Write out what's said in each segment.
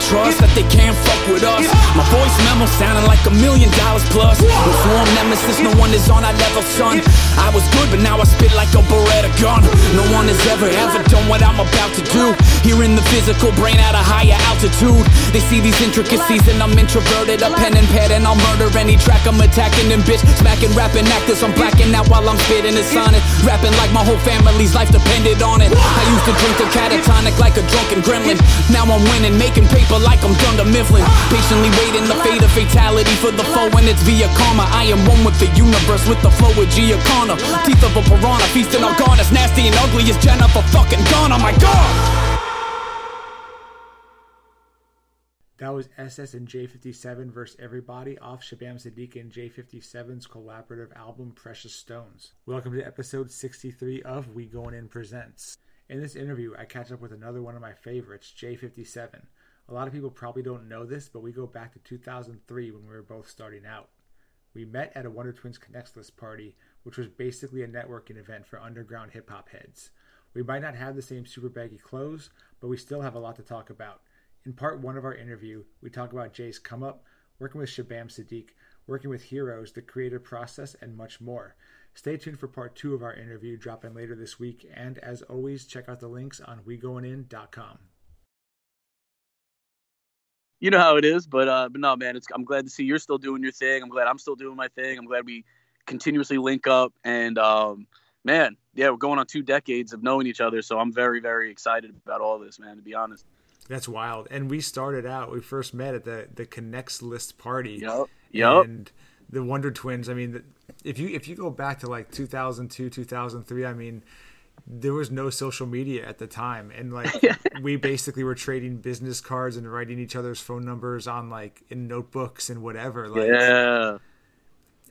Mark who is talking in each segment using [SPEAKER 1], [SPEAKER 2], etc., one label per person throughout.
[SPEAKER 1] trust that they can't fuck with us. My voice memo sounding like a million dollars plus. With sworn nemesis, no one is on our level, son. I was good, but now I spit like a Beretta gun. No one has ever, ever done what I'm about to do. Here in the physical brain at a higher altitude. They see these intricacies and I'm introverted. A pen and pad and I'll murder any track I'm attacking and bitch. Smacking rapping actors, I'm blacking out while I'm spitting a sonnet. Rapping like my whole family's life depended on it. I used to drink the catatonic like a drunken gremlin. Now I'm winning, making paper like I'm Dunder Mifflin. Patiently waiting the fate of fatality for the foe when it's via karma. I am one with the universe with the flow of Giacomo. Teeth of a piranha, feasting on God as nasty and ugly as Jennifer fucking gone. Oh my god!
[SPEAKER 2] That was SS and J57 versus Everybody off Shabaam Sahdeeq and J57's collaborative album Precious Stones. Welcome to episode 63 of We Going In Presents. In this interview, I catch up with another one of my favorites, J57. A lot of people probably don't know this, but we go back to 2003 when we were both starting out. We met at a Wonder Twins Connects List party, which was basically a networking event for underground hip hop heads. We might not have the same super baggy clothes, but we still have a lot to talk about. In part one of our interview, we talk about Jay's come up, working with Shabaam Sahdeeq, working with Heroes, the creative process, and much more. Stay tuned for part two of our interview dropping later this week, and as always, check out the links on wegoingin.com.
[SPEAKER 3] You know how it is, but uh, but no, man, it's I'm glad to see you're still doing your thing. I'm glad I'm still doing my thing. I'm glad we continuously link up, and um, man, yeah, we're going on two decades of knowing each other, so I'm very very excited about all this, man. To be honest.
[SPEAKER 2] That's wild. And we started out. We first met at the the Connects List party.
[SPEAKER 3] Yep. Yep.
[SPEAKER 2] And the Wonder Twins. I mean, if you if you go back to like 2002, 2003, I mean, there was no social media at the time, and like we basically were trading business cards and writing each other's phone numbers on like in notebooks and whatever. Like,
[SPEAKER 3] yeah.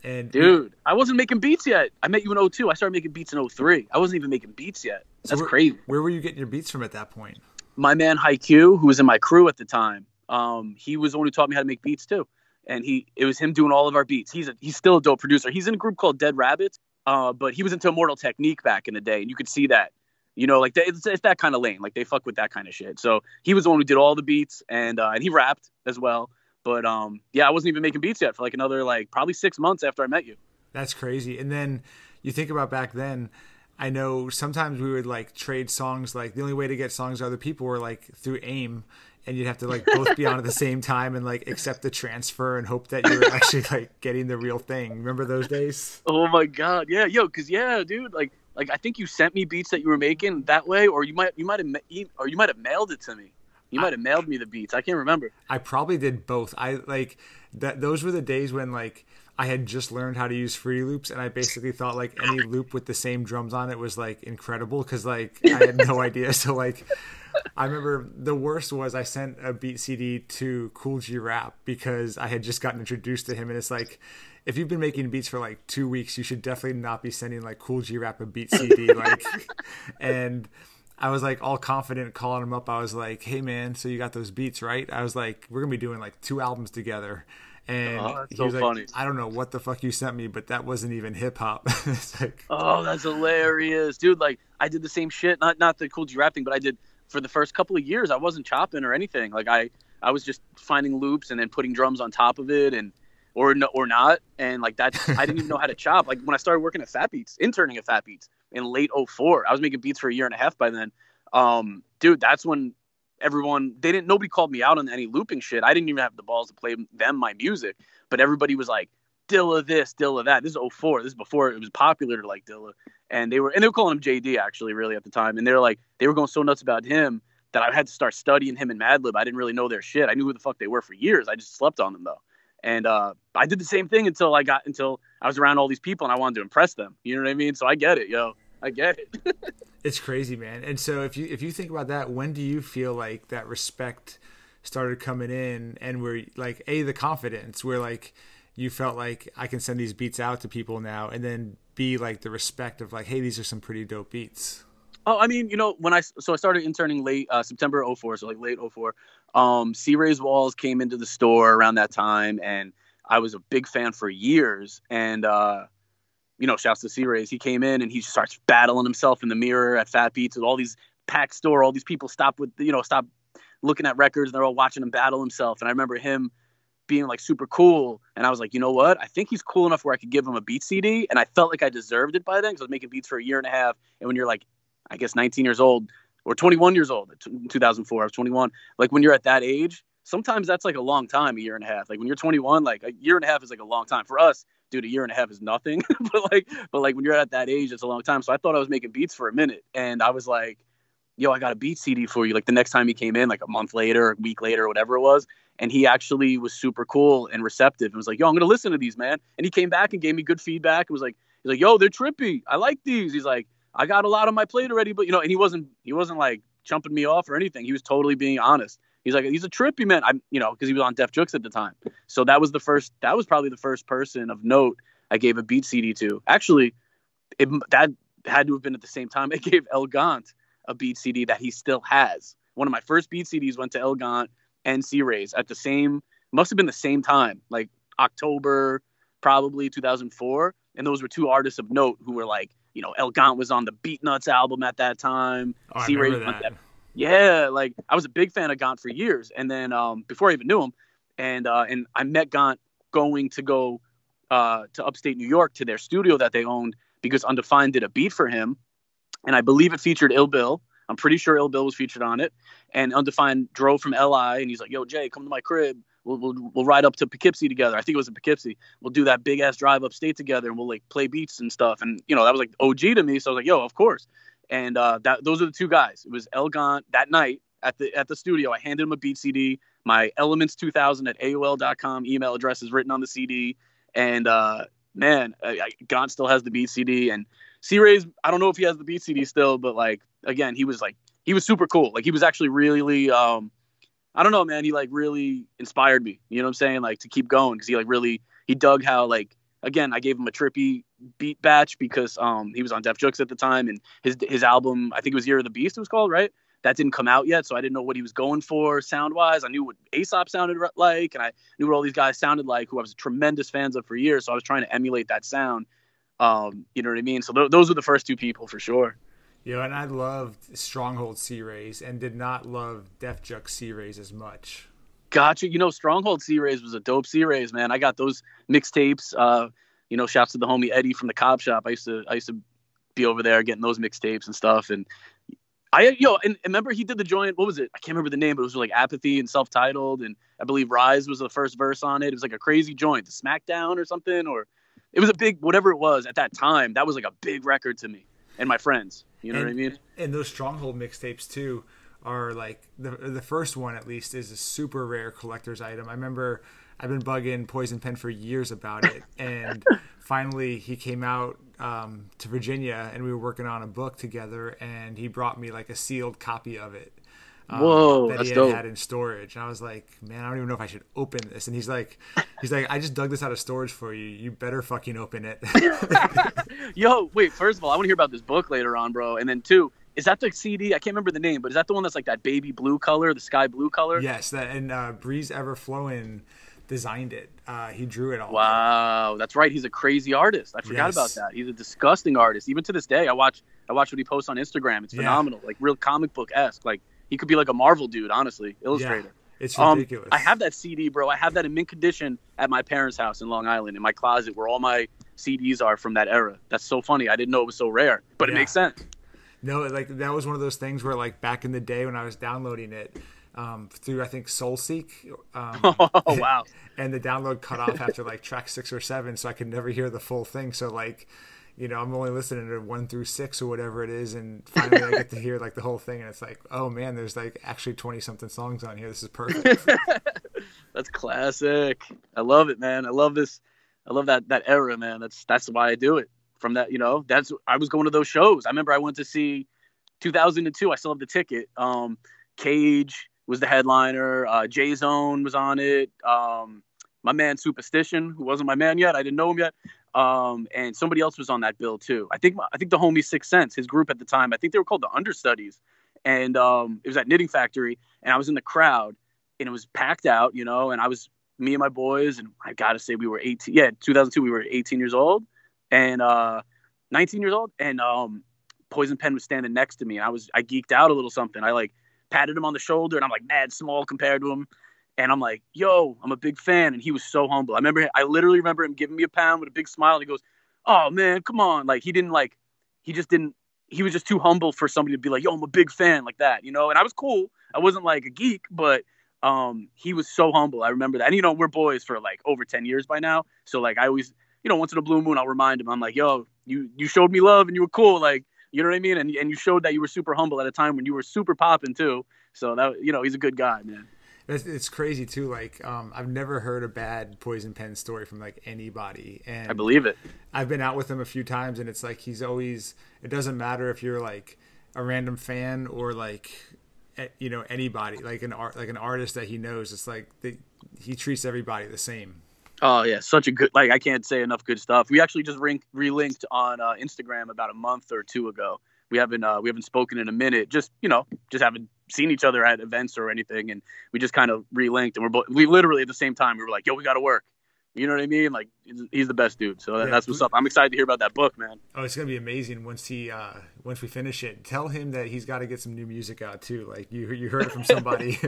[SPEAKER 2] And
[SPEAKER 3] dude, I wasn't making beats yet. I met you in 02. I started making beats in 03. I wasn't even making beats yet. That's
[SPEAKER 2] so where,
[SPEAKER 3] crazy.
[SPEAKER 2] Where were you getting your beats from at that point?
[SPEAKER 3] my man Haiku, who was in my crew at the time, um, he was the one who taught me how to make beats too. And he, it was him doing all of our beats. He's a, he's still a dope producer. He's in a group called Dead Rabbits, uh, but he was into Immortal Technique back in the day, and you could see that. You know, like they, it's, it's, that kind of lane. Like they fuck with that kind of shit. So he was the one who did all the beats, and uh, and he rapped as well. But um, yeah, I wasn't even making beats yet for like another like probably six months after I met you.
[SPEAKER 2] That's crazy. And then you think about back then I know sometimes we would like trade songs. Like the only way to get songs to other people were like through AIM, and you'd have to like both be on at the same time and like accept the transfer and hope that you were actually like getting the real thing. Remember those days?
[SPEAKER 3] Oh my god, yeah, yo, cause yeah, dude, like, like I think you sent me beats that you were making that way, or you might, you might have, or you might have mailed it to me. You might have mailed me the beats. I can't remember.
[SPEAKER 2] I probably did both. I like that. Those were the days when like I had just learned how to use FruityLoops, and I basically thought like any loop with the same drums on it was like incredible because like I had no idea. So like, I remember the worst was I sent a beat CD to Kool G Rap because I had just gotten introduced to him, and it's like. If you've been making beats for like two weeks, you should definitely not be sending like Kool G Rap a beat CD. Like, and I was like all confident calling him up. I was like, "Hey man, so you got those beats, right?" I was like, "We're gonna be doing like two albums together." And
[SPEAKER 3] oh,
[SPEAKER 2] he
[SPEAKER 3] so
[SPEAKER 2] was like,
[SPEAKER 3] funny.
[SPEAKER 2] I don't know what the fuck you sent me, but that wasn't even hip hop. like,
[SPEAKER 3] oh, that's hilarious, dude. Like I did the same shit. Not not the Kool G Rap thing, but I did for the first couple of years. I wasn't chopping or anything. Like I I was just finding loops and then putting drums on top of it and or no, or not. And like that, I didn't even know how to chop. Like when I started working at Fat Beats, interning at Fat Beats in late 04, I was making beats for a year and a half by then. Um, dude, that's when everyone they didn't nobody called me out on any looping shit. I didn't even have the balls to play them my music, but everybody was like Dilla this, Dilla that. This is 04. This is before it was popular to like Dilla. And they were and they were calling him JD actually really at the time. And they were like they were going so nuts about him that I had to start studying him and Madlib. I didn't really know their shit. I knew who the fuck they were for years. I just slept on them though. And uh, I did the same thing until I got until I was around all these people and I wanted to impress them. You know what I mean? So I get it, yo. I get it.
[SPEAKER 2] it's crazy, man. And so if you if you think about that, when do you feel like that respect started coming in and where like a the confidence where like you felt like I can send these beats out to people now and then be like the respect of like hey these are some pretty dope beats.
[SPEAKER 3] Oh, I mean, you know, when I so I started interning late uh, September 04, so like late 04. Um, C-Rayz Walz came into the store around that time, and I was a big fan for years. And uh, you know, shouts to C-Rayz. He came in and he starts battling himself in the mirror at Fat Beats with all these packed store. All these people stop with, you know, stop looking at records and they're all watching him battle himself. And I remember him being like super cool. And I was like, you know what? I think he's cool enough where I could give him a beat CD. And I felt like I deserved it by then because I was making beats for a year and a half. And when you're like, I guess 19 years old or 21 years old, in 2004, I was 21. Like when you're at that age, sometimes that's like a long time, a year and a half. Like when you're 21, like a year and a half is like a long time for us. Dude, a year and a half is nothing. but like, but like when you're at that age, it's a long time. So I thought I was making beats for a minute, and I was like, "Yo, I got a beat CD for you." Like the next time he came in, like a month later, a week later, whatever it was, and he actually was super cool and receptive and was like, "Yo, I'm gonna listen to these, man." And he came back and gave me good feedback. It was like, he's like, "Yo, they're trippy. I like these." He's like, "I got a lot on my plate already," but you know, and he wasn't he wasn't like chumping me off or anything. He was totally being honest. He's like, he's a trippy man. I'm, you know, because he was on Def Jux at the time. So that was the first. That was probably the first person of note I gave a beat CD to. Actually, it, that had to have been at the same time I gave El Gant a beat CD that he still has. One of my first beat CDs went to El Gant and C-Rayz at the same. Must have been the same time, like October, probably 2004. And those were two artists of note who were like, you know, El Gant was on the Beatnuts album at that time.
[SPEAKER 2] Oh, C-Rayz
[SPEAKER 3] yeah, like I was a big fan of Gant for years, and then um, before I even knew him, and uh, and I met Gant going to go uh, to upstate New York to their studio that they owned because Undefined did a beat for him, and I believe it featured Ill Bill. I'm pretty sure Ill Bill was featured on it, and Undefined drove from LI, and he's like, "Yo, Jay, come to my crib. We'll, we'll, we'll ride up to Poughkeepsie together. I think it was in Poughkeepsie. We'll do that big ass drive upstate together, and we'll like play beats and stuff. And you know that was like OG to me. So I was like, yo, of course. And uh, that those are the two guys. It was El Gant that night at the at the studio. I handed him a beat CD. My Elements 2000 at AOL.com email address is written on the CD. And uh, man, I, I, Gant still has the beat CD. And C-Rayz, I don't know if he has the beat CD still, but like again, he was like he was super cool. Like he was actually really um, I don't know, man. He like really inspired me. You know what I'm saying? Like to keep going because he like really he dug how like again I gave him a trippy beat batch because um he was on Def Jux at the time and his his album I think it was Year of the Beast it was called right that didn't come out yet so I didn't know what he was going for sound wise I knew what Aesop sounded like and I knew what all these guys sounded like who I was tremendous fans of for years so I was trying to emulate that sound um you know what I mean so th- those were the first two people for sure.
[SPEAKER 2] Yeah, and I loved Stronghold C-Rayz and did not love Def Jux C-Rayz as much.
[SPEAKER 3] Gotcha. You know, Stronghold C-Rayz was a dope C-Rayz, man. I got those mixtapes. Uh, you know, shouts to the homie Eddie from the Cobb Shop. I used to I used to be over there getting those mixtapes and stuff. And I yo, and, and remember he did the joint. What was it? I can't remember the name, but it was like Apathy and self titled, and I believe Rise was the first verse on it. It was like a crazy joint, the Smackdown or something, or it was a big whatever it was at that time. That was like a big record to me and my friends. You know
[SPEAKER 2] and,
[SPEAKER 3] what I mean?
[SPEAKER 2] And those Stronghold mixtapes too are like the the first one at least is a super rare collector's item. I remember I've been bugging Poison Pen for years about it, and finally he came out um, to Virginia, and we were working on a book together, and he brought me like a sealed copy of it.
[SPEAKER 3] Um, Whoa,
[SPEAKER 2] that
[SPEAKER 3] he
[SPEAKER 2] had,
[SPEAKER 3] dope.
[SPEAKER 2] had in storage, and I was like, "Man, I don't even know if I should open this." And he's like, "He's like, I just dug this out of storage for you. You better fucking open it."
[SPEAKER 3] Yo, wait. First of all, I want to hear about this book later on, bro. And then two, is that the CD? I can't remember the name, but is that the one that's like that baby blue color, the sky blue color?
[SPEAKER 2] yes, that and uh, Breeze Evahflowin designed it. Uh, he drew it all.
[SPEAKER 3] Wow, that's right. He's a crazy artist. I forgot
[SPEAKER 2] Yes.
[SPEAKER 3] about that. He's a disgusting artist. Even to this day, I watch I watch what he posts on Instagram. It's
[SPEAKER 2] Yeah.
[SPEAKER 3] phenomenal. Like real comic book esque. Like he could be like a Marvel dude, honestly, illustrator.
[SPEAKER 2] It's
[SPEAKER 3] Um,
[SPEAKER 2] ridiculous.
[SPEAKER 3] I have that CD, bro. I have that in mint condition at my parents' house in Long Island in my closet where all my CDs are from that era. That's so funny. I didn't know it was so rare, but it makes sense.
[SPEAKER 2] No, like that was one of those things where, like, back in the day when I was downloading it um, through, I think SoulSeek, um,
[SPEAKER 3] Oh wow.
[SPEAKER 2] and the download cut off after like track six or seven, so I could never hear the full thing. So, like, you know, I'm only listening to one through six or whatever it is, and finally I get to hear like the whole thing, and it's like, oh man, there's like actually twenty something songs on here. This is perfect.
[SPEAKER 3] That's classic. I love it, man. I love this. I love that that era, man. That's that's why I do it. From that, you know, that's I was going to those shows. I remember I went to see 2002. I still have the ticket. Um, Cage was the headliner. Uh, J Zone was on it. Um, my man Superstition, who wasn't my man yet. I didn't know him yet. Um, and somebody else was on that bill too. I think I think the homie Six Sense, his group at the time. I think they were called the Understudies, and um, it was at Knitting Factory. And I was in the crowd, and it was packed out, you know. And I was me and my boys, and I gotta say we were 18. Yeah, 2002, we were 18 years old, and uh, 19 years old, and um, Poison Pen was standing next to me, and I was I geeked out a little something. I like patted him on the shoulder, and I'm like mad small compared to him. And I'm like, yo, I'm a big fan. And he was so humble. I remember, I literally remember him giving me a pound with a big smile. And he goes, oh man, come on. Like he didn't like, he just didn't, he was just too humble for somebody to be like, yo, I'm a big fan like that, you know? And I was cool. I wasn't like a geek, but um, he was so humble. I remember that. And, you know, we're boys for like over 10 years by now. So like, I always, you know, once in a blue moon, I'll remind him, I'm like, yo, you, you showed me love and you were cool. Like, you know what I mean? And, and you showed that you were super humble at a time when you were super popping too. So that, you know, he's a good guy, man.
[SPEAKER 2] It's, it's crazy too. Like um, I've never heard a bad poison pen story from like anybody, and
[SPEAKER 3] I believe it.
[SPEAKER 2] I've been out with him a few times, and it's like he's always. It doesn't matter if you're like a random fan or like you know anybody like an art like an artist that he knows. It's like they, he treats everybody the same.
[SPEAKER 3] Oh yeah, such a good like I can't say enough good stuff. We actually just re- relinked on uh, Instagram about a month or two ago. We haven't uh, we haven't spoken in a minute. Just you know, just haven't seen each other at events or anything, and we just kind of relinked, and we're both we literally at the same time we were like, "Yo, we got to work." You know what I mean? Like he's the best dude. So yeah, that's what's up. I'm excited to hear about that book, man.
[SPEAKER 2] Oh, it's gonna be amazing once he uh once we finish it. Tell him that he's got to get some new music out too. Like you you heard it from somebody.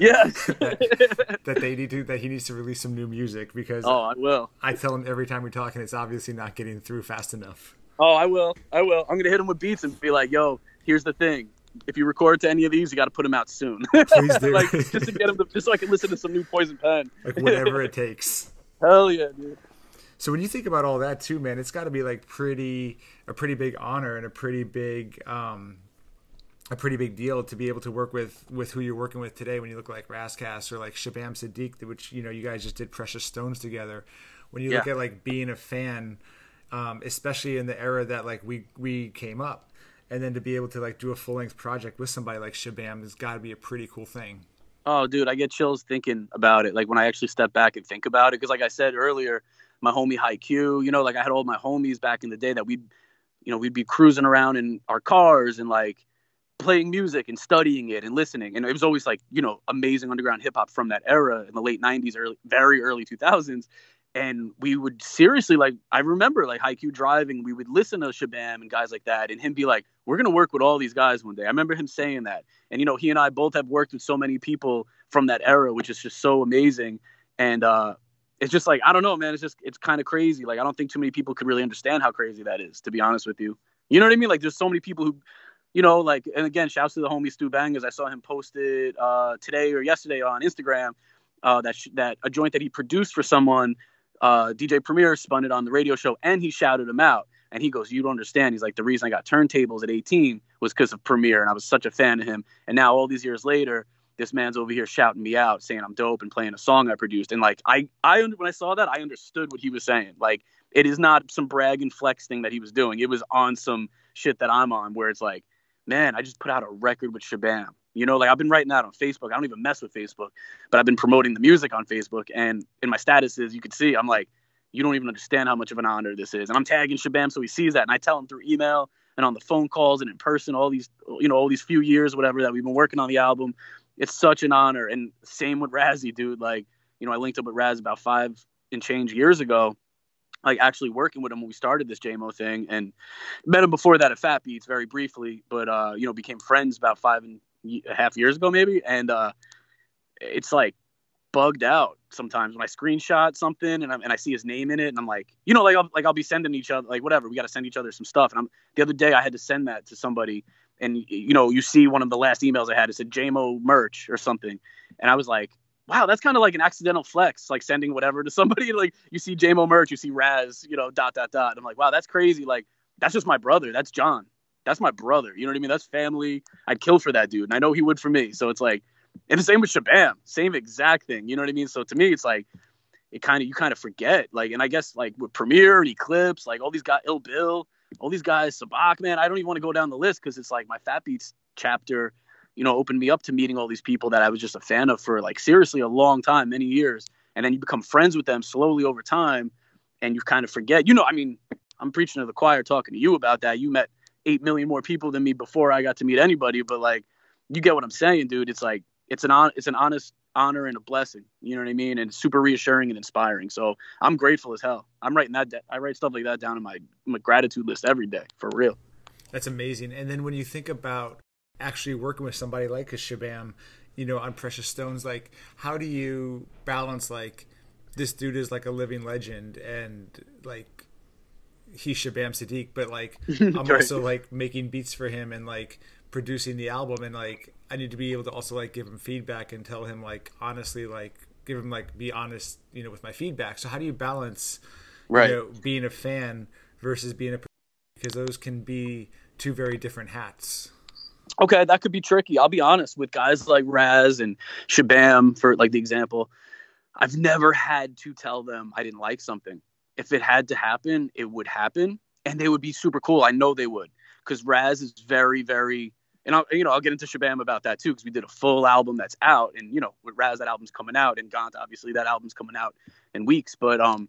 [SPEAKER 3] yes.
[SPEAKER 2] that, that, they need to that he needs to release some new music because
[SPEAKER 3] oh I will.
[SPEAKER 2] I tell him every time we talk and it's obviously not getting through fast enough.
[SPEAKER 3] Oh, I will. I will. I'm gonna hit him with beats and be like, "Yo, here's the thing if you record to any of these, you got to put them out soon.
[SPEAKER 2] Please do.
[SPEAKER 3] like just to get them, to, just so I can listen to some new Poison Pen.
[SPEAKER 2] like whatever it takes.
[SPEAKER 3] Hell yeah, dude.
[SPEAKER 2] So when you think about all that too, man, it's got to be like pretty a pretty big honor and a pretty big um, a pretty big deal to be able to work with with who you're working with today. When you look like Ras Kass or like Shabaam Sahdeeq, which you know you guys just did Precious Stones together. When you yeah. look at like being a fan, um, especially in the era that like we we came up, and then to be able to like do a full length project with somebody like Shabaam has got to be a pretty cool thing.
[SPEAKER 3] Oh, dude, I get chills thinking about it. Like when I actually step back and think about it, because like I said earlier, my homie Haiku, you know, like I had all my homies back in the day that we'd, you know, we'd be cruising around in our cars and like playing music and studying it and listening, and it was always like you know amazing underground hip hop from that era in the late '90s, early, very early 2000s and we would seriously like I remember like Haiku driving, we would listen to Shabaam and guys like that, and him be like, "We're gonna work with all these guys one day." I remember him saying that, and you know, he and I both have worked with so many people from that era, which is just so amazing, and uh, it's just like I don't know, man. It's just it's kind of crazy. Like I don't think too many people could really understand how crazy that is, to be honest with you. You know what I mean? Like there's so many people who, you know, like and again, shouts to the homie Stu Bangas. I saw him posted uh, today or yesterday on Instagram. Uh, that sh- that a joint that he produced for someone uh, DJ Premier spun it on the radio show and he shouted him out. And he goes, You don't understand. He's like, The reason I got turntables at 18 was because of Premier. And I was such a fan of him. And now, all these years later, this man's over here shouting me out, saying I'm dope and playing a song I produced. And like, I, I, when I saw that, I understood what he was saying. Like, it is not some brag and flex thing that he was doing. It was on some shit that I'm on where it's like, man, I just put out a record with Shabaam. You know, like I've been writing that on Facebook. I don't even mess with Facebook, but I've been promoting the music on Facebook. And in my statuses, you can see I'm like, you don't even understand how much of an honor this is. And I'm tagging Shabaam so he sees that. And I tell him through email and on the phone calls and in person, all these, you know, all these few years, whatever, that we've been working on the album. It's such an honor. And same with Razzie, dude. Like, you know, I linked up with Raz about five and change years ago like actually working with him when we started this JMO thing and met him before that at Fat Beats very briefly, but uh, you know, became friends about five and half years ago maybe and uh it's like bugged out sometimes when I screenshot something and, i and I see his name in it and I'm like you know like I'll, like I'll be sending each other like whatever we got to send each other some stuff. And I'm the other day I had to send that to somebody and you know you see one of the last emails I had it said JMO merch or something. And I was like wow that's kind of like an accidental flex like sending whatever to somebody. Like you see JMO merch you see Raz you know dot dot dot. I'm like wow that's crazy. Like that's just my brother. That's John that's my brother. You know what I mean? That's family. I'd kill for that dude, and I know he would for me. So it's like, and the same with Shabaam, same exact thing. You know what I mean? So to me, it's like, it kind of you kind of forget. Like, and I guess like with Premier and Eclipse, like all these guys, Ill Bill, all these guys, Sabak, man. I don't even want to go down the list because it's like my Fat Beats chapter, you know, opened me up to meeting all these people that I was just a fan of for like seriously a long time, many years, and then you become friends with them slowly over time, and you kind of forget. You know, I mean, I'm preaching to the choir, talking to you about that. You met eight million more people than me before I got to meet anybody. But like, you get what I'm saying, dude. It's like it's an on, it's an honest honor and a blessing. You know what I mean? And super reassuring and inspiring. So I'm grateful as hell. I'm writing that. De- I write stuff like that down in my my gratitude list every day for real.
[SPEAKER 2] That's amazing. And then when you think about actually working with somebody like a Shabaam, you know, on Precious Stones, like how do you balance like this dude is like a living legend and like he's Shabaam Sahdeeq, but like I'm
[SPEAKER 3] Right.
[SPEAKER 2] also like making beats for him and like producing the album and like I need to be able to also like give him feedback and tell him like honestly like give him like be honest, you know, with my feedback. So how do you balance
[SPEAKER 3] Right.
[SPEAKER 2] you know, being a fan versus being a because those can be two very different hats.
[SPEAKER 3] okay, that could be tricky. I'll be honest with guys like Raz and Shabaam, for like the example. I've never had to tell them I didn't like something. If it had to happen, it would happen, and they would be super cool. I know they would, because Raz is very, very, and I'll, you know, I'll get into Shabaam about that too, because we did a full album that's out, and you know, with Raz, that album's coming out, and Gant, obviously, that album's coming out in weeks. But um,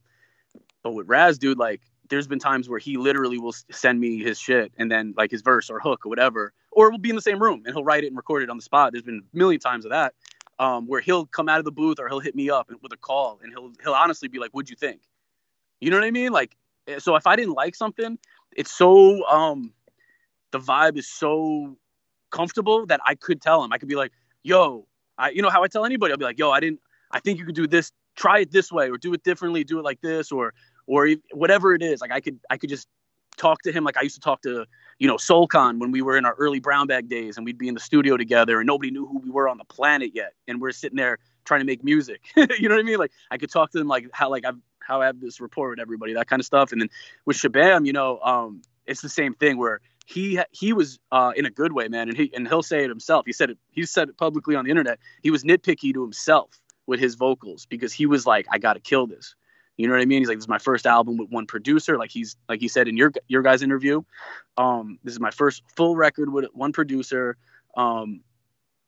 [SPEAKER 3] but with Raz, dude, like, there's been times where he literally will send me his shit and then like his verse or hook or whatever, or we'll be in the same room and he'll write it and record it on the spot. There's been a million times of that, um, where he'll come out of the booth or he'll hit me up with a call and he'll he'll honestly be like, "What'd you think?" You know what I mean? Like, eh, so if I didn't like something, it's so um, the vibe is so comfortable that I could tell him. I could be like, "Yo, I," you know how I tell anybody? I'll be like, "Yo, I didn't. I think you could do this. Try it this way, or do it differently. Do it like this, or or whatever it is. Like I could I could just talk to him like I used to talk to you know Soul Khan when we were in our early brown bag days and we'd be in the studio together and nobody knew who we were on the planet yet and we're sitting there trying to make music. you know what I mean? Like I could talk to them like how like I've how I have this rapport with everybody, that kind of stuff. And then with Shabaam, you know, um, it's the same thing where he he was uh, in a good way, man, and he and he'll say it himself. He said it. He said it publicly on the internet. He was nitpicky to himself with his vocals because he was like, I got to kill this. You know what I mean? He's like, this is my first album with one producer. Like he's like he said in your your guys' interview. Um, this is my first full record with one producer. Um,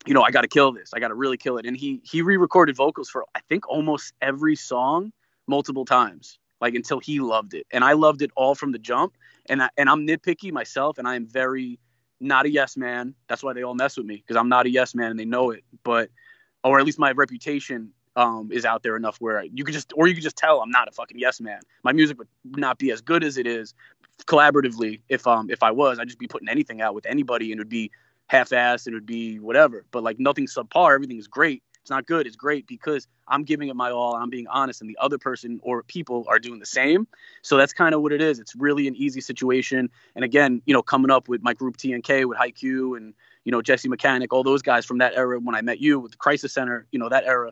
[SPEAKER 3] you know, I got to kill this. I got to really kill it. And he he re-recorded vocals for I think almost every song multiple times, like until he loved it. And I loved it all from the jump. And I, and I'm nitpicky myself, and I am very not a yes man. That's why they all mess with me because I'm not a yes man, and they know it. But or at least my reputation um, is out there enough where you could just, or you could just tell I'm not a fucking yes man. My music would not be as good as it is collaboratively if um if I was. I'd just be putting anything out with anybody, and it would be half-assed. And It would be whatever. But like nothing subpar. Everything is great. It's not good. It's great because I'm giving it my all. I'm being honest, and the other person or people are doing the same. So that's kind of what it is. It's really an easy situation. And again, you know, coming up with my group TNK with Haiku and you know Jesse Mechanic, all those guys from that era when I met you with the Crisis Center, you know that era.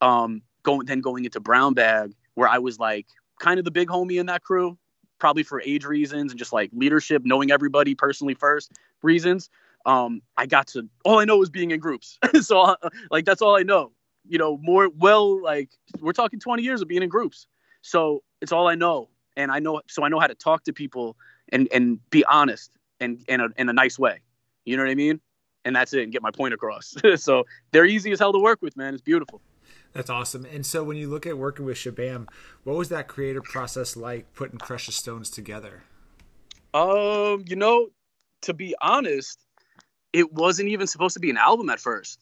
[SPEAKER 3] Um, going then going into Brown Bag, where I was like kind of the big homie in that crew, probably for age reasons and just like leadership, knowing everybody personally first reasons. Um, I got to all I know is being in groups, so uh, like that's all I know. You know, more well, like we're talking 20 years of being in groups, so it's all I know, and I know so I know how to talk to people and and be honest and in a, in a nice way. You know what I mean? And that's it, and get my point across. so they're easy as hell to work with, man. It's beautiful.
[SPEAKER 2] That's awesome. And so when you look at working with Shabaam, what was that creative process like putting Precious Stones together?
[SPEAKER 3] Um, you know, to be honest, it wasn't even supposed to be an album at first.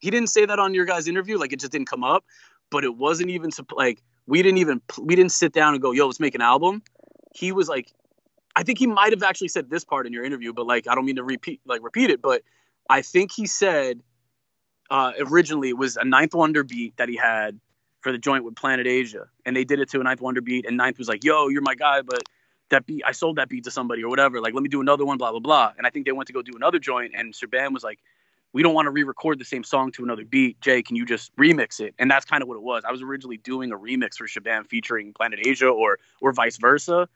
[SPEAKER 3] He didn't say that on your guys' interview, like it just didn't come up. But it wasn't even like we didn't even we didn't sit down and go, "Yo, let's make an album." He was like, I think he might have actually said this part in your interview, but like I don't mean to repeat like repeat it, but I think he said uh, originally it was a Ninth Wonder beat that he had for the joint with Planet Asia, and they did it to a Ninth Wonder beat, and Ninth was like, "Yo, you're my guy," but that beat I sold that beat to somebody or whatever. Like, let me do another one, blah blah blah. And I think they went to go do another joint, and Shabaam was like, "We don't want to re-record the same song to another beat. Jay, can you just remix it?" And that's kind of what it was. I was originally doing a remix for Shabaam featuring Planet Asia or or vice versa,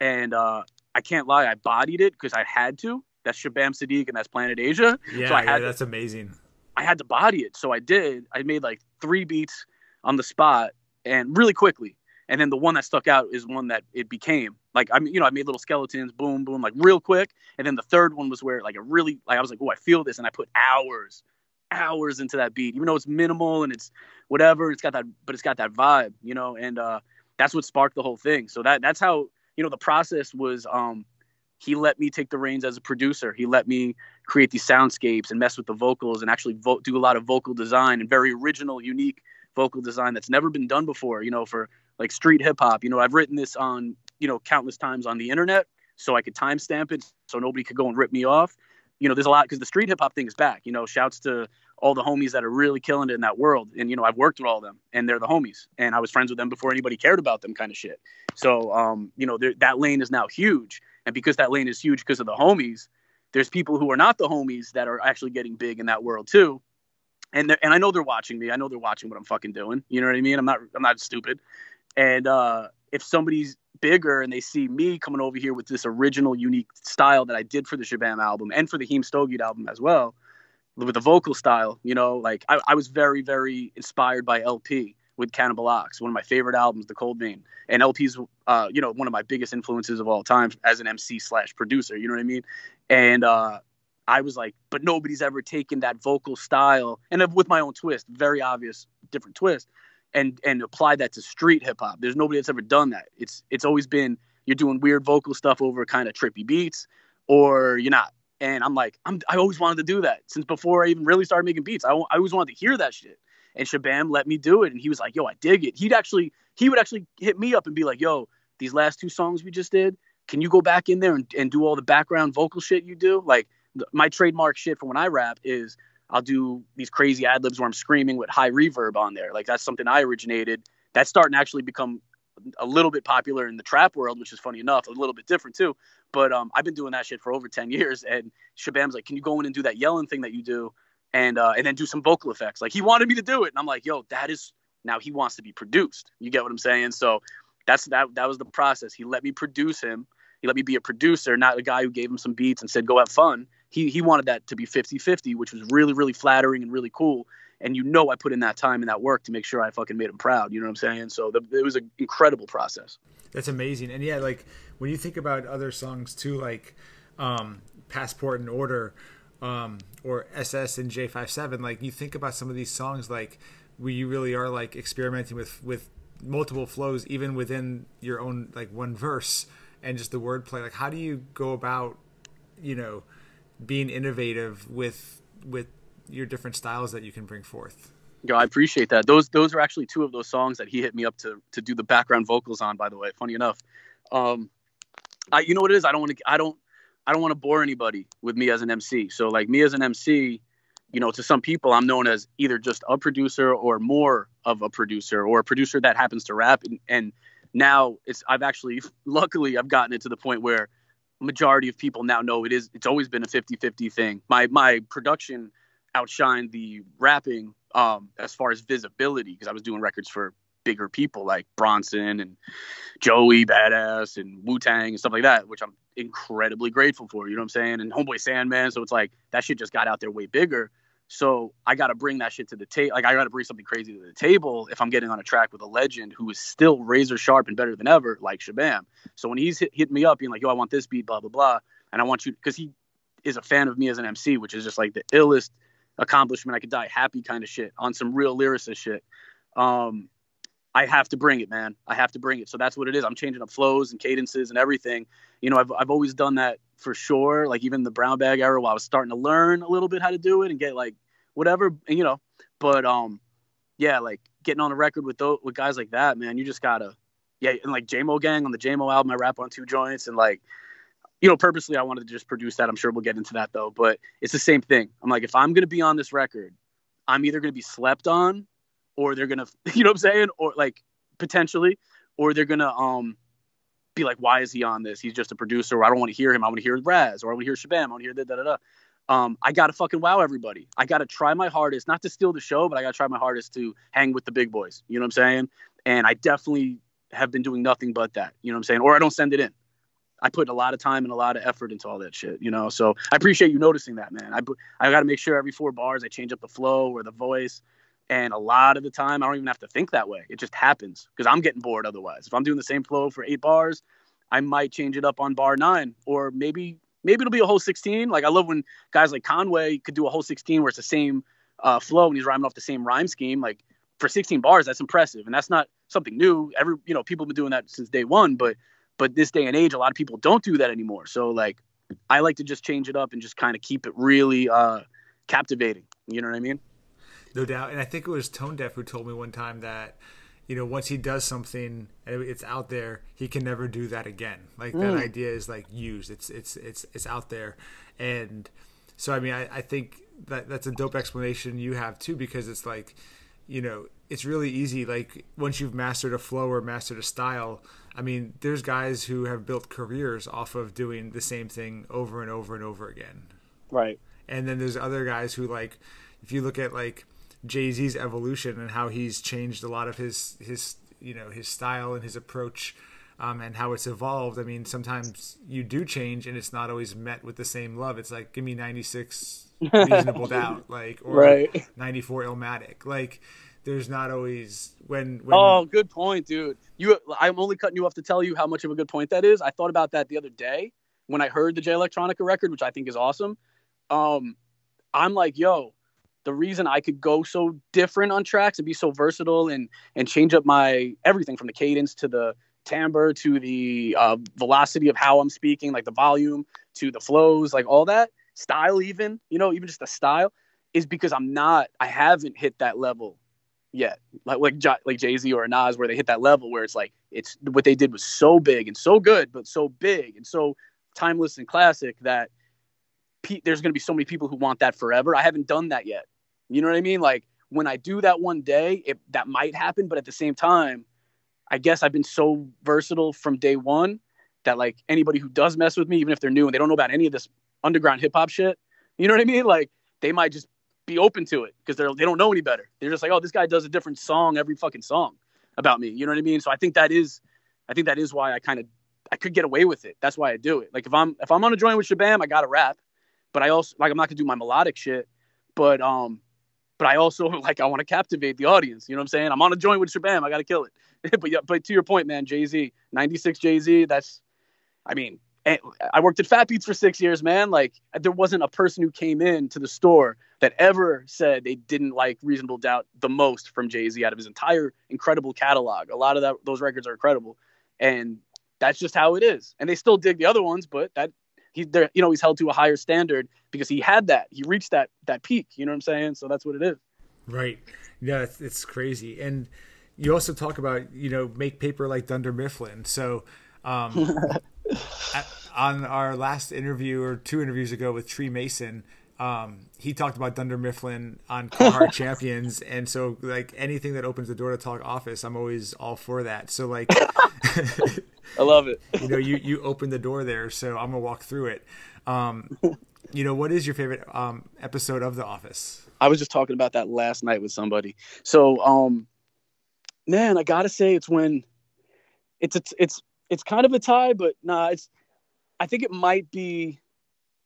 [SPEAKER 3] and uh, I can't lie, I bodied it because I had to. That's Shabaam Sahdeeq and that's Planet Asia.
[SPEAKER 2] Yeah,
[SPEAKER 3] So I
[SPEAKER 2] yeah
[SPEAKER 3] had to-
[SPEAKER 2] that's amazing.
[SPEAKER 3] I had to body it. So I did. I made like three beats on the spot and really quickly. And then the one that stuck out is one that it became. Like I mean, you know, I made little skeletons, boom, boom, like real quick. And then the third one was where like it really like I was like, oh, I feel this, and I put hours, hours into that beat, even though it's minimal and it's whatever. It's got that, but it's got that vibe, you know. And uh, that's what sparked the whole thing. So that that's how you know the process was. Um, he let me take the reins as a producer. He let me create these soundscapes and mess with the vocals and actually vo- do a lot of vocal design and very original, unique vocal design that's never been done before. You know, for like street hip hop. You know, I've written this on you know countless times on the internet, so I could timestamp it, so nobody could go and rip me off. you know, there's a lot because the street hip hop thing is back. You know, shouts to all the homies that are really killing it in that world. And you know, I've worked with all of them, and they're the homies, and I was friends with them before anybody cared about them, kind of shit. So, um, you know, that lane is now huge, and because that lane is huge because of the homies, there's people who are not the homies that are actually getting big in that world too. And and I know they're watching me. I know they're watching what I'm fucking doing. You know what I mean? I'm not I'm not stupid. And uh, if somebody's bigger and they see me coming over here with this original, unique style that I did for the Shabaam album and for the Heem Stogied album as well, with the vocal style, you know, like I, I was very, very inspired by El-P with Cannibal Ox, one of my favorite albums, The Cold Vein. And El-P's, uh, you know, one of my biggest influences of all time as an MC slash producer, you know what I mean? And uh, I was like, but nobody's ever taken that vocal style and with my own twist, very obvious, different twist and and apply that to street hip hop. There's nobody that's ever done that. It's it's always been you're doing weird vocal stuff over kind of trippy beats, or you're not. And I'm like, I'm I always wanted to do that since before I even really started making beats. I, I always wanted to hear that shit. And Shabaam let me do it, and he was like, "Yo, I dig it." He'd actually he would actually hit me up and be like, "Yo, these last two songs we just did, can you go back in there and, and do all the background vocal shit you do?" Like my trademark shit for when I rap is I'll do these crazy ad libs where I'm screaming with high reverb on there. Like that's something I originated. That's starting to actually become a little bit popular in the trap world, which is funny enough, a little bit different too. But um, I've been doing that shit for over 10 years. And Shabaam's like, can you go in and do that yelling thing that you do? And, uh, and then do some vocal effects. Like he wanted me to do it. And I'm like, yo, that is now he wants to be produced. You get what I'm saying? So that's, that, that was the process. He let me produce him. He let me be a producer, not a guy who gave him some beats and said, go have fun he he wanted that to be 50-50, which was really really flattering and really cool. And you know, I put in that time and that work to make sure I fucking made him proud. You know what I'm saying? So the, it was an incredible process.
[SPEAKER 2] That's amazing. And yeah, like when you think about other songs too, like um, Passport and Order um, or SS and J57, like you think about some of these songs, like where you really are like experimenting with with multiple flows, even within your own like one verse and just the wordplay. Like, how do you go about, you know? Being innovative with with your different styles that you can bring forth.
[SPEAKER 3] Yeah, I appreciate that. Those those are actually two of those songs that he hit me up to to do the background vocals on. By the way, funny enough, um, I you know what it is. I don't want to I don't I don't want to bore anybody with me as an MC. So like me as an MC, you know, to some people, I'm known as either just a producer or more of a producer or a producer that happens to rap. And, and now it's I've actually luckily I've gotten it to the point where majority of people now know it is it's always been a 50-50 thing. My my production outshined the rapping um, as far as visibility because i was doing records for bigger people like bronson and joey badass and wu-tang and stuff like that which i'm incredibly grateful for you know what i'm saying? And homeboy sandman so it's like that shit just got out there way bigger so I got to bring that shit to the table. Like I got to bring something crazy to the table if I'm getting on a track with a legend who is still razor sharp and better than ever, like Shabaam. So when he's hit, me up, being like, "Yo, I want this beat, blah blah blah," and I want you because he is a fan of me as an MC, which is just like the illest accomplishment I could die happy kind of shit on some real lyricist shit. Um, I have to bring it, man. I have to bring it. So that's what it is. I'm changing up flows and cadences and everything. You know, I've I've always done that for sure. Like even the brown bag era, while I was starting to learn a little bit how to do it and get like whatever, you know. But um, yeah, like getting on a record with those with guys like that, man, you just gotta, yeah, and like JMO Gang on the JMO album, I rap on two joints, and like, you know, purposely I wanted to just produce that. I'm sure we'll get into that though, but it's the same thing. I'm like, if I'm gonna be on this record, I'm either gonna be slept on, or they're gonna, you know what I'm saying, or like potentially, or they're gonna um be like, why is he on this? He's just a producer. Or I don't want to hear him. I want to hear Raz, or I want to hear Shabaam. I want to hear da da da da um, I got to fucking wow everybody. I got to try my hardest, not to steal the show, but I got to try my hardest to hang with the big boys. You know what I'm saying? And I definitely have been doing nothing but that. You know what I'm saying? Or I don't send it in. I put a lot of time and a lot of effort into all that shit, you know. So I appreciate you noticing that, man. I I got to make sure every four bars I change up the flow or the voice, and a lot of the time I don't even have to think that way. It just happens because I'm getting bored otherwise. If I'm doing the same flow for eight bars, I might change it up on bar nine, or maybe maybe it'll be a whole 16. Like I love when guys like Conway could do a whole 16 where it's the same uh, flow and he's rhyming off the same rhyme scheme. Like for 16 bars, that's impressive, and that's not something new. Every you know people have been doing that since day one, but but this day and age, a lot of people don't do that anymore. So like I like to just change it up and just kind of keep it really uh, captivating. You know what I mean?
[SPEAKER 2] No doubt. And I think it was Tone Deaf who told me one time that you know, once he does something and it's out there, he can never do that again. Like mm. that idea is like used. It's it's it's it's out there, and So I mean, I, I think that that's a dope explanation you have too, because it's like, you know, it's really easy. Like once you've mastered a flow or mastered a style, I mean, there's guys who have built careers off of doing the same thing over and over and over again.
[SPEAKER 3] Right.
[SPEAKER 2] And then there's other guys who like, if you look at like Jay Z's evolution and how he's changed a lot of his his you know his style and his approach. Um, and how it's evolved. I mean, sometimes you do change, and it's not always met with the same love. It's like, give me ninety six reasonable doubt, like or
[SPEAKER 3] Right.
[SPEAKER 2] ninety four Illmatic. Like, there's not always when when
[SPEAKER 3] Oh, good point, dude. You, I'm only cutting you off to tell you how much of a good point that is. I thought about that the other day when I heard the Jay Electronica record, which I think is awesome. Um, I'm like, yo, the reason I could go so different on tracks and be so versatile and and change up my everything from the cadence to the timbre to the uh, velocity of how I'm speaking, like the volume to the flows, like all that style, even you know, even just the style, is because I'm not, I haven't hit that level yet, like like Jo- like Jay Z or Nas, where they hit that level where it's like it's what they did was so big and so good, but so big and so timeless and classic that there's going to be so many people who want that forever. I haven't done that yet. You know what I mean? Like when I do that one day, it, that might happen, but at the same time, I guess I've been so versatile from day one that like anybody who does mess with me, even if they're new and they don't know about any of this underground hip hop shit, you know what I mean? Like they might just be open to it because they're they don't know any better. They're just like, oh, this guy does a different song every fucking song about me. You know what I mean? So I think that is, I think that is why I kind of I could get away with it. That's why I do it. Like if I'm if I'm on a joint with Shabaam, I got to rap, but I also like I'm not gonna do my melodic shit, but um, but I also like I want to captivate the audience. You know what I'm saying? I'm on a joint with Shabaam, I got to kill it. but yeah, but to your point, man, Jay Z, '96 Jay Z. That's, I mean, eh, I worked at Fat Beats for six years, man. Like there wasn't a person who came in to the store that ever said they didn't like Reasonable Doubt the most from Jay Z out of his entire incredible catalog. A lot of that those records are incredible, and that's just how it is. And they still dig the other ones, but that he there you know he's held to a higher standard because he had that he reached that that peak. You know what I'm saying? So that's what it is.
[SPEAKER 2] Right. Yeah, it's, it's crazy. And you also talk about, you know, make paper like Dunder Mifflin. So, um, at, on our last interview or two interviews ago with Tree Mason, um, he talked about Dunder Mifflin on Carhartt Champions. And so, like, anything that opens the door to talk office, I'm always all for that. So, like,
[SPEAKER 3] I love it.
[SPEAKER 2] you know, you, you open the door there. So I'm going to walk through it. Um, you know, what is your favorite um, episode of The Office?
[SPEAKER 3] I was just talking about that last night with somebody. So, um, man, I gotta say it's when it's it's it's it's kind of a tie, but nah, it's I think it might be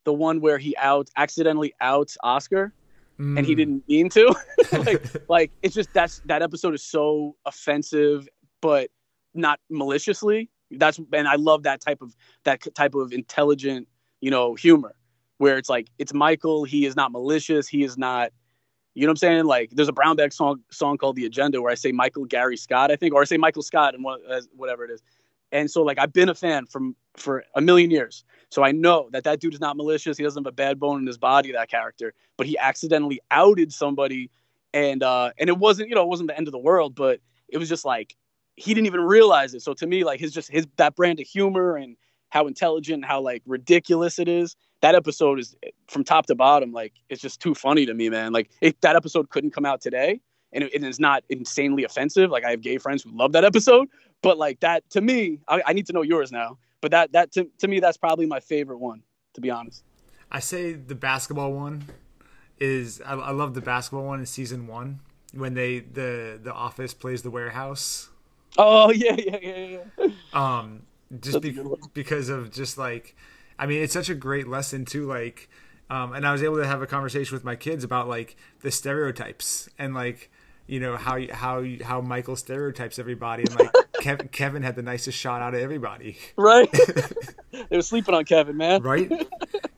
[SPEAKER 3] the one where he out accidentally outs Oscar and he
[SPEAKER 2] Mm.
[SPEAKER 3] didn't mean to. like, like it's just that's that episode is so offensive, but not maliciously. That's and I love that type of that type of intelligent, you know, humor where it's like it's Michael. He is not malicious. He is not. You know what I'm saying? Like, there's a Brown Bag song song called "The Agenda" where I say Michael Gary Scott, I think, or I say Michael Scott and whatever it is. And so, like, I've been a fan from for a million years, so I know that that dude is not malicious. He doesn't have a bad bone in his body, that character. But he accidentally outed somebody, and uh, and it wasn't, you know, it wasn't the end of the world, but it was just like he didn't even realize it. So to me, like his just his that brand of humor and how intelligent, and how like ridiculous it is. That episode is from top to bottom, like it's just too funny to me, man. Like if that episode couldn't come out today, and it, it is not insanely offensive. Like I have gay friends who love that episode, but like that to me, I, I need to know yours now. But that that to, to me, that's probably my favorite one, to be honest.
[SPEAKER 2] I say the basketball one is I, I love the basketball one in season one when they the the office plays the warehouse.
[SPEAKER 3] Oh yeah, yeah, yeah, yeah.
[SPEAKER 2] Um, just be, because of just like, I mean, it's such a great lesson too. Like, um, and I was able to have a conversation with my kids about like the stereotypes and like you know how how how Michael stereotypes everybody and like Kev, Kevin had the nicest shot out of everybody.
[SPEAKER 3] Right? they were sleeping on Kevin, man.
[SPEAKER 2] right?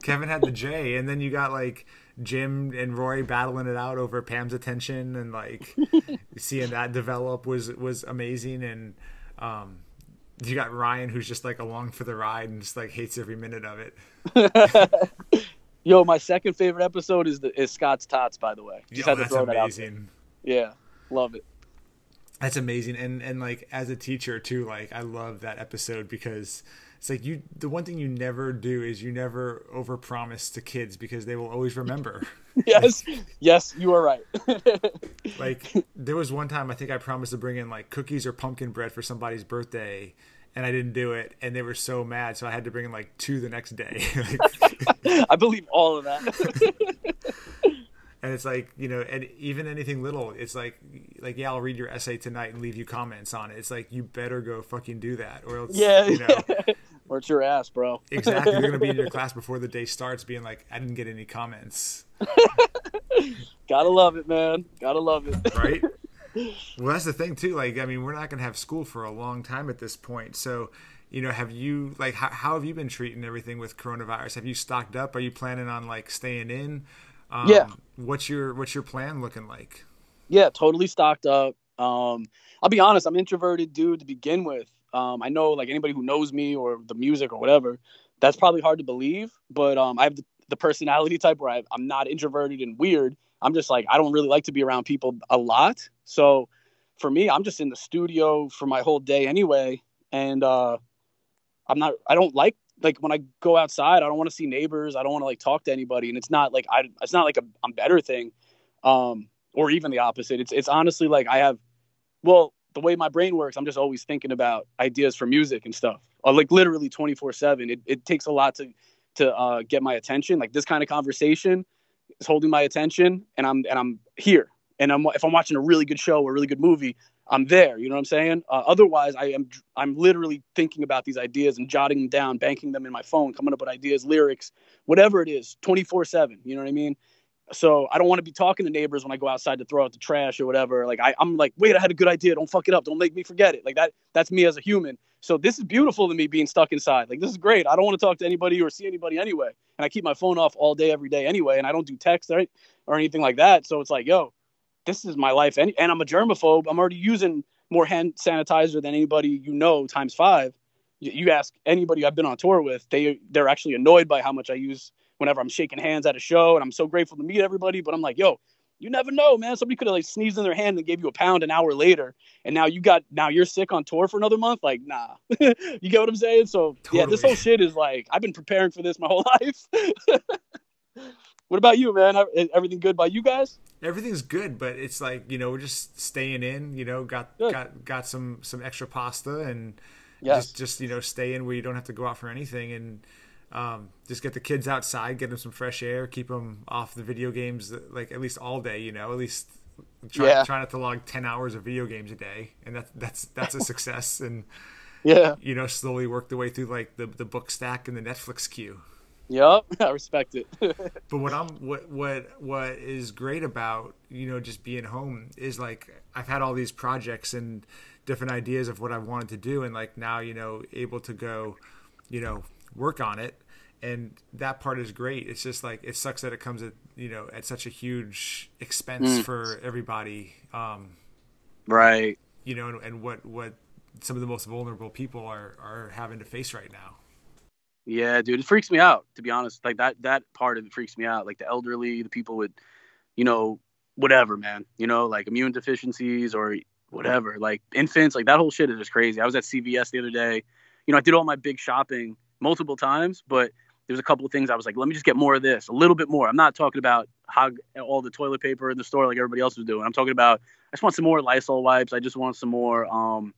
[SPEAKER 2] Kevin had the J, and then you got like Jim and Roy battling it out over Pam's attention, and like seeing that develop was was amazing. And um, you got Ryan, who's just like along for the ride and just like hates every minute of it.
[SPEAKER 3] Yo, my second favorite episode is the is Scott's Tots. By the way, just
[SPEAKER 2] Yo,
[SPEAKER 3] had to
[SPEAKER 2] that's
[SPEAKER 3] throw that out. there.
[SPEAKER 2] amazing.
[SPEAKER 3] Yeah, love it.
[SPEAKER 2] That's amazing, and and like as a teacher too, like I love that episode because it's like you the one thing you never do is you never overpromise to kids because they will always remember.
[SPEAKER 3] yes, yes, you are right.
[SPEAKER 2] like there was one time I think I promised to bring in like cookies or pumpkin bread for somebody's birthday, and I didn't do it, and they were so mad, so I had to bring in like two the next day.
[SPEAKER 3] I believe all of that
[SPEAKER 2] and it's like you know and even anything little it's like like yeah i'll read your essay tonight and leave you comments on it it's like you better go fucking do that or else
[SPEAKER 3] yeah
[SPEAKER 2] you know
[SPEAKER 3] or it's your ass bro.
[SPEAKER 2] Exactly. You're gonna be in your class before the day starts being like i didn't get any comments.
[SPEAKER 3] Gotta love it man. Gotta love it.
[SPEAKER 2] Right? Well that's the thing too. Like i mean we're not gonna have school for a long time at this point. So you know have you like how, how have you been treating everything with coronavirus? Have you stocked up? Are you planning on like staying in?
[SPEAKER 3] Um, yeah.
[SPEAKER 2] What's your What's your plan looking like?
[SPEAKER 3] Yeah, totally stocked up. Um, I'll be honest, I'm introverted dude to begin with. Um, I know like anybody who knows me or the music or whatever, that's probably hard to believe. But um, I have the, the personality type where I, I'm not introverted and weird. I'm just like I don't really like to be around people a lot. So for me, I'm just in the studio for my whole day anyway, and uh, I'm not. I don't like like when I go outside, I don't want to see neighbors. I don't want to like talk to anybody. And it's not like I, it's not like a I'm better thing, um, or even the opposite. It's it's honestly like I have, well, the way my brain works, I'm just always thinking about ideas for music and stuff. Uh, like literally 24 seven. It it takes a lot to to uh, get my attention. Like this kind of conversation is holding my attention, and I'm and I'm here. And I'm if I'm watching a really good show or a really good movie, I'm there. You know what I'm saying? Uh, otherwise, I am I'm literally thinking about these ideas and jotting them down, banking them in my phone, coming up with ideas, lyrics, whatever it is, 24 seven. You know what I mean? So I don't want to be talking to neighbors when I go outside to throw out the trash or whatever. Like I, I'm like, wait, I had a good idea. Don't fuck it up. Don't make me forget it. Like that. That's me as a human. So this is beautiful to me being stuck inside. Like this is great. I don't want to talk to anybody or see anybody anyway. And I keep my phone off all day, every day anyway. And I don't do text right or anything like that. So it's like, yo, this is my life and, and i'm a germaphobe i'm already using more hand sanitizer than anybody you know times five you ask anybody i've been on tour with they they're actually annoyed by how much i use whenever i'm shaking hands at a show and i'm so grateful to meet everybody but i'm like yo you never know man somebody could have like sneezed in their hand and gave you a pound an hour later and now you got now you're sick on tour for another month like nah you get what i'm saying so totally. yeah this whole shit is like i've been preparing for this my whole life what about you man everything good by you guys
[SPEAKER 2] everything's good, but it's like you know we're just staying in. You know, got good. got got some some extra pasta and yes. just just you know stay in where you don't have to go out for anything and um, just get the kids outside, get them some fresh air, keep them off the video games like at least all day. You know, at least try yeah. try not to log ten hours of video games a day, and that's that's that's a success. And
[SPEAKER 3] yeah,
[SPEAKER 2] you know, slowly work the way through like the the book stack and the Netflix queue.
[SPEAKER 3] Yep, I respect it.
[SPEAKER 2] but what I'm what what what is great about you know just being home is like I've had all these projects and different ideas of what I wanted to do, and like now you know able to go, you know, work on it, and that part is great. It's just like it sucks that it comes at you know at such a huge expense mm. for everybody. Um,
[SPEAKER 3] right.
[SPEAKER 2] You know, and, and what what some of the most vulnerable people are are having to face right now.
[SPEAKER 3] Yeah, dude, it freaks me out to be honest. Like that that part of it freaks me out. Like the elderly, the people with, you know, whatever, man. You know, like immune deficiencies or whatever. Like infants, like that whole shit is just crazy. I was at CVS the other day. You know, I did all my big shopping multiple times, but there's a couple of things I was like, let me just get more of this, a little bit more. I'm not talking about how all the toilet paper in the store like everybody else was doing. I'm talking about I just want some more Lysol wipes. I just want some more um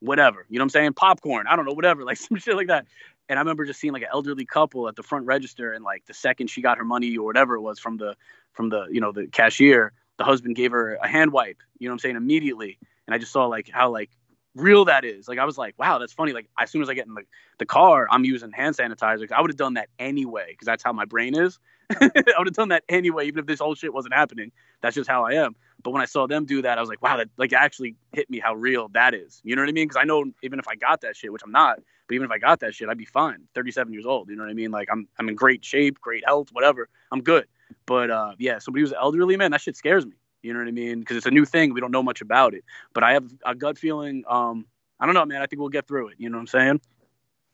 [SPEAKER 3] whatever. You know what I'm saying? Popcorn. I don't know, whatever, like some shit like that. And I remember just seeing like an elderly couple at the front register, and like the second she got her money or whatever it was from the from the you know the cashier, the husband gave her a hand wipe. You know what I'm saying? Immediately, and I just saw like how like real that is. Like I was like, wow, that's funny. Like as soon as I get in the, the car, I'm using hand sanitizer. I would have done that anyway because that's how my brain is. I would have done that anyway, even if this whole shit wasn't happening. That's just how I am. But when I saw them do that, I was like, wow, that like actually hit me how real that is. You know what I mean? Because I know even if I got that shit, which I'm not, but even if I got that shit, I'd be fine. 37 years old. You know what I mean? Like I'm I'm in great shape, great health, whatever. I'm good. But uh, yeah, somebody who's elderly, man, that shit scares me. You know what I mean? Because it's a new thing. We don't know much about it. But I have a gut feeling. Um, I don't know, man. I think we'll get through it. You know what I'm saying?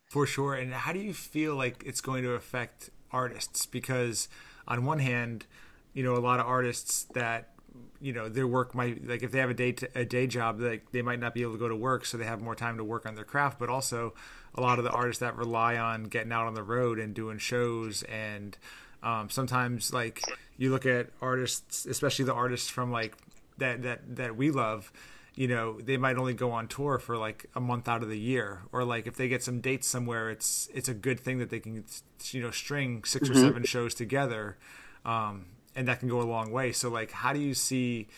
[SPEAKER 2] For sure. And how do you feel like it's going to affect artists? Because on one hand, you know, a lot of artists that you know their work might like if they have a day to, a day job like they might not be able to go to work so they have more time to work on their craft but also a lot of the artists that rely on getting out on the road and doing shows and um, sometimes like you look at artists especially the artists from like that that that we love you know they might only go on tour for like a month out of the year. Or like if they get some dates somewhere it's it's a good thing that they can you know string 6 mm-hmm. or seven shows together um, and that can go a long way. So like how do you see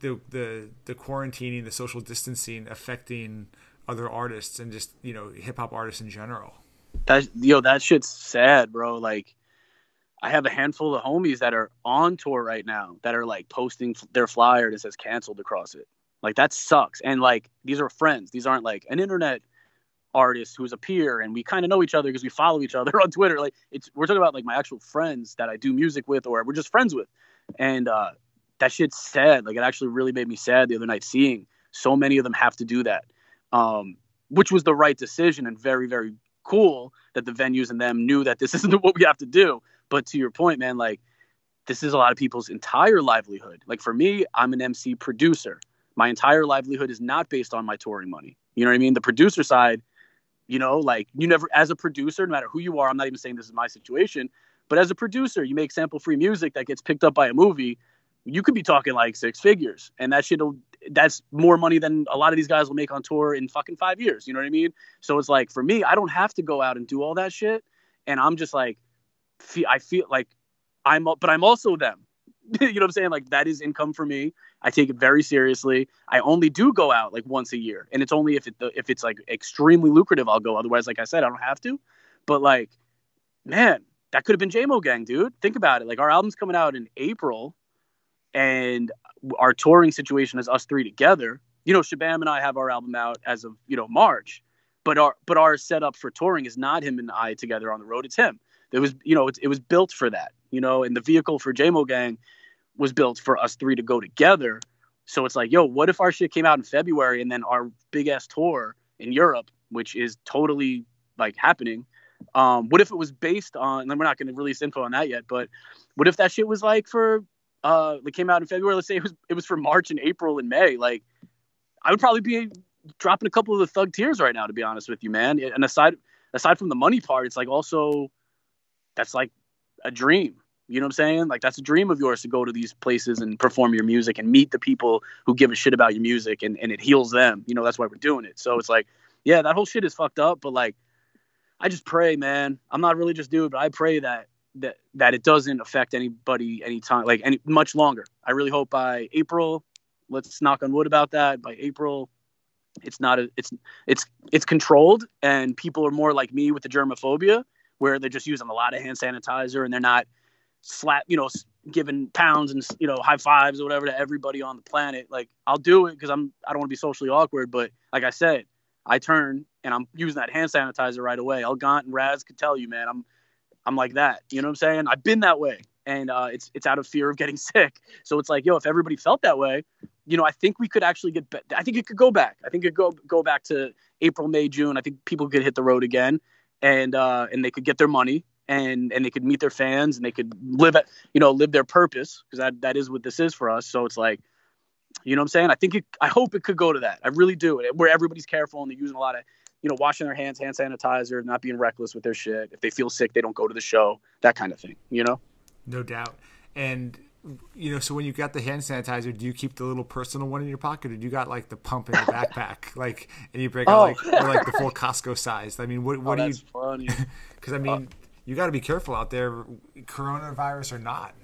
[SPEAKER 2] the the the quarantining the social distancing affecting other artists and just you know hip hop artists in general?
[SPEAKER 3] That yo that shit's sad bro. Like I have a handful of homies that are on tour right now that are like posting their flyer that says canceled across it. Like that sucks. And like these are friends. These aren't like an internet artist who's a peer and we kind of know each other because we follow each other on Twitter. Like it's we're talking about like my actual friends that I do music with or we're just friends with. And uh that shit's sad. Like it actually really made me sad the other night seeing so many of them have to do that. Um which was the right decision and very very cool that the venues and them knew that this isn't what we have to do. But to your point, man, like this is a lot of people's entire livelihood. Like for me, I'm an MC producer. My entire livelihood is not based on my touring money. You know what I mean? The producer side, you know, like you never, as a producer, no matter who you are, I'm not even saying this is my situation, but as a producer, you make sample free music that gets picked up by a movie. You could be talking like six figures, and that shit that's more money than a lot of these guys will make on tour in fucking five years. You know what I mean? So it's like for me, I don't have to go out and do all that shit, and I'm just like, I feel like I'm, but I'm also them. you know what I'm saying? Like that is income for me. I take it very seriously. I only do go out like once a year, and it's only if it if it's like extremely lucrative, I'll go. Otherwise, like I said, I don't have to. But like, man, that could have been JMO Gang, dude. Think about it. Like our album's coming out in April, and our touring situation is us three together. You know, Shabaam and I have our album out as of you know March, but our but our setup for touring is not him and I together on the road. It's him. It was you know it, it was built for that. You know, and the vehicle for JMO Gang was built for us three to go together. So it's like, yo, what if our shit came out in February and then our big ass tour in Europe, which is totally like happening. Um, what if it was based on? And we're not going to release info on that yet, but what if that shit was like for uh, it came out in February. Let's say it was it was for March and April and May. Like, I would probably be dropping a couple of the thug tears right now, to be honest with you, man. And aside aside from the money part, it's like also that's like a dream. You know what I'm saying? Like that's a dream of yours to go to these places and perform your music and meet the people who give a shit about your music and, and it heals them. You know, that's why we're doing it. So it's like, yeah, that whole shit is fucked up, but like I just pray, man. I'm not really just dude, but I pray that that that it doesn't affect anybody anytime like any much longer. I really hope by April, let's knock on wood about that. By April, it's not a, it's it's it's controlled and people are more like me with the germophobia where they're just using a lot of hand sanitizer and they're not slap you know giving pounds and you know high fives or whatever to everybody on the planet like i'll do it because i'm i don't want to be socially awkward but like i said i turn and i'm using that hand sanitizer right away el gant and raz could tell you man i'm I'm like that. You know what I'm saying? I've been that way. And uh, it's it's out of fear of getting sick. So it's like, yo, if everybody felt that way, you know, I think we could actually get. Be- I think it could go back. I think it could go go back to April, May, June. I think people could hit the road again, and uh, and they could get their money, and and they could meet their fans, and they could live at you know live their purpose because that that is what this is for us. So it's like, you know what I'm saying? I think it. I hope it could go to that. I really do. Where everybody's careful and they're using a lot of you know, washing their hands, hand sanitizer, not being reckless with their shit. If they feel sick, they don't go to the show. That kind of thing, you know.
[SPEAKER 2] No doubt. And you know, so when you got the hand sanitizer, do you keep the little personal one in your pocket, or do you got like the pump in the backpack, like, and you break oh. out like or, like the full Costco size? I mean, what what oh, do you? Because I mean, uh, you got to be careful out there, coronavirus or not.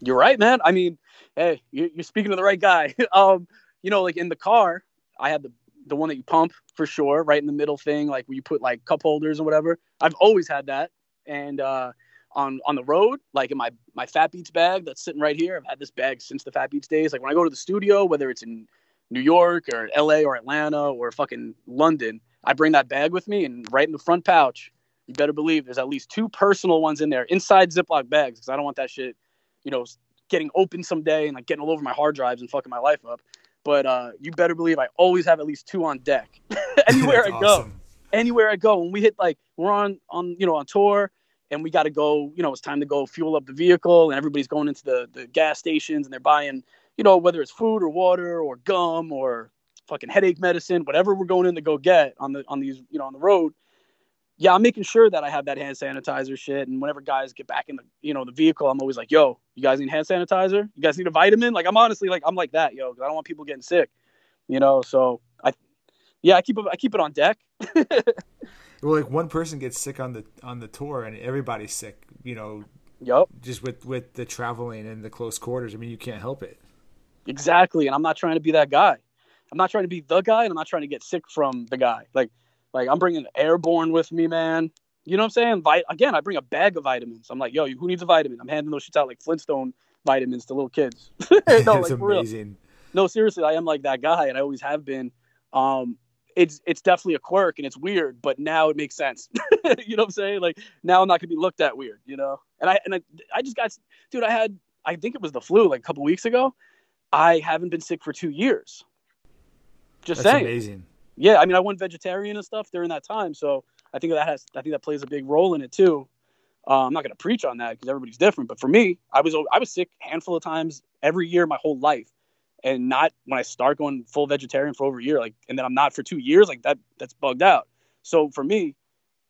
[SPEAKER 3] You're right, man. I mean, hey, you're speaking to the right guy. um, you know, like in the car, I had the the one that you pump for sure, right in the middle thing, like where you put like cup holders or whatever. I've always had that. And uh, on on the road, like in my my Fat Beats bag that's sitting right here, I've had this bag since the Fat Beats days. Like when I go to the studio, whether it's in New York or LA or Atlanta or fucking London, I bring that bag with me, and right in the front pouch, you better believe there's at least two personal ones in there inside Ziploc bags because I don't want that shit, you know, getting open someday and like getting all over my hard drives and fucking my life up but uh, you better believe I always have at least two on deck anywhere I awesome. go. Anywhere I go, when we hit like we're on on you know on tour and we got to go. You know, it's time to go fuel up the vehicle, and everybody's going into the the gas stations and they're buying, you know, whether it's food or water or gum or fucking headache medicine, whatever we're going in to go get on the on these, you know, on the road. Yeah, I'm making sure that I have that hand sanitizer shit. And whenever guys get back in the, you know, the vehicle, I'm always like, "Yo, you guys need hand sanitizer? You guys need a vitamin?" Like, I'm honestly like, I'm like that, yo, because I don't want people getting sick, you know. So I, yeah, I keep I keep it on deck.
[SPEAKER 2] well, like one person gets sick on the on the tour, and everybody's sick, you know.
[SPEAKER 3] Yep.
[SPEAKER 2] Just with with the traveling and the close quarters, I mean, you can't help it.
[SPEAKER 3] Exactly, and I'm not trying to be that guy. I'm not trying to be the guy, and I'm not trying to get sick from the guy. Like, like I'm bringing airborne with me, man. You know what I'm saying? Vi- again, I bring a bag of vitamins. I'm like, yo, who needs a vitamin? I'm handing those shits out like Flintstone vitamins to little kids. no, like,
[SPEAKER 2] amazing.
[SPEAKER 3] No, seriously, I am like that guy, and I always have been. Um, it's it's definitely a quirk and it's weird, but now it makes sense. you know what I'm saying? Like now I'm not gonna be looked at weird, you know. And I and I, I just got, dude. I had I think it was the flu like a couple weeks ago. I haven't been sick for two years. Just
[SPEAKER 2] That's
[SPEAKER 3] saying.
[SPEAKER 2] amazing.
[SPEAKER 3] Yeah, I mean, I went vegetarian and stuff during that time, so I think that has, I think that plays a big role in it too. Uh, I'm not to preach on that because everybody's different, but for me, I was I was sick a handful of times every year my whole life, and not when I start going full vegetarian for over a year, like, and then I'm not for two years, like that that's bugged out. So for me,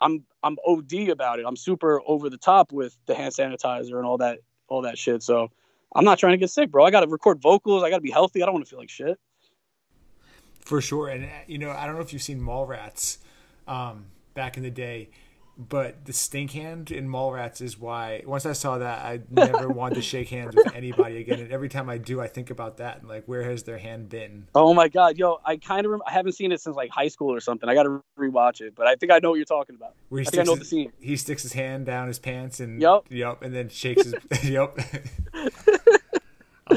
[SPEAKER 3] I'm I'm OD about it. I'm super over the top with the hand sanitizer and all that all that shit. So I'm not trying to get sick, bro. I got to record vocals. I got to be healthy. I don't want to feel like shit.
[SPEAKER 2] For sure, and you know, I don't know if you've seen Mallrats um, back in the day, but the stink hand in Mallrats is why. Once I saw that, I never wanted to shake hands with anybody again. And every time I do, I think about that and like, where has their hand been?
[SPEAKER 3] Oh my god, yo, I kind of rem- I haven't seen it since like high school or something. I got to rewatch it, but I think I know what you're talking about.
[SPEAKER 2] Where he
[SPEAKER 3] I think I know
[SPEAKER 2] his,
[SPEAKER 3] the scene.
[SPEAKER 2] He sticks his hand down his pants and
[SPEAKER 3] yep,
[SPEAKER 2] yep, and then shakes his yep.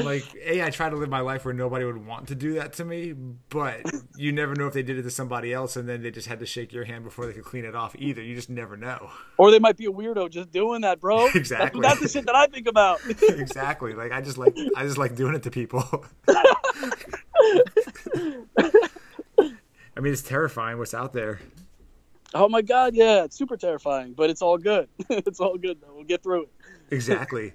[SPEAKER 2] Like, hey, I try to live my life where nobody would want to do that to me, but you never know if they did it to somebody else and then they just had to shake your hand before they could clean it off either. You just never know.
[SPEAKER 3] Or they might be a weirdo just doing that, bro.
[SPEAKER 2] Exactly.
[SPEAKER 3] That's, that's the shit that I think about.
[SPEAKER 2] exactly. Like I just like I just like doing it to people. I mean, it's terrifying what's out there.
[SPEAKER 3] oh my god, yeah, it's super terrifying, but it's all good. it's all good though. We'll get through it.
[SPEAKER 2] Exactly.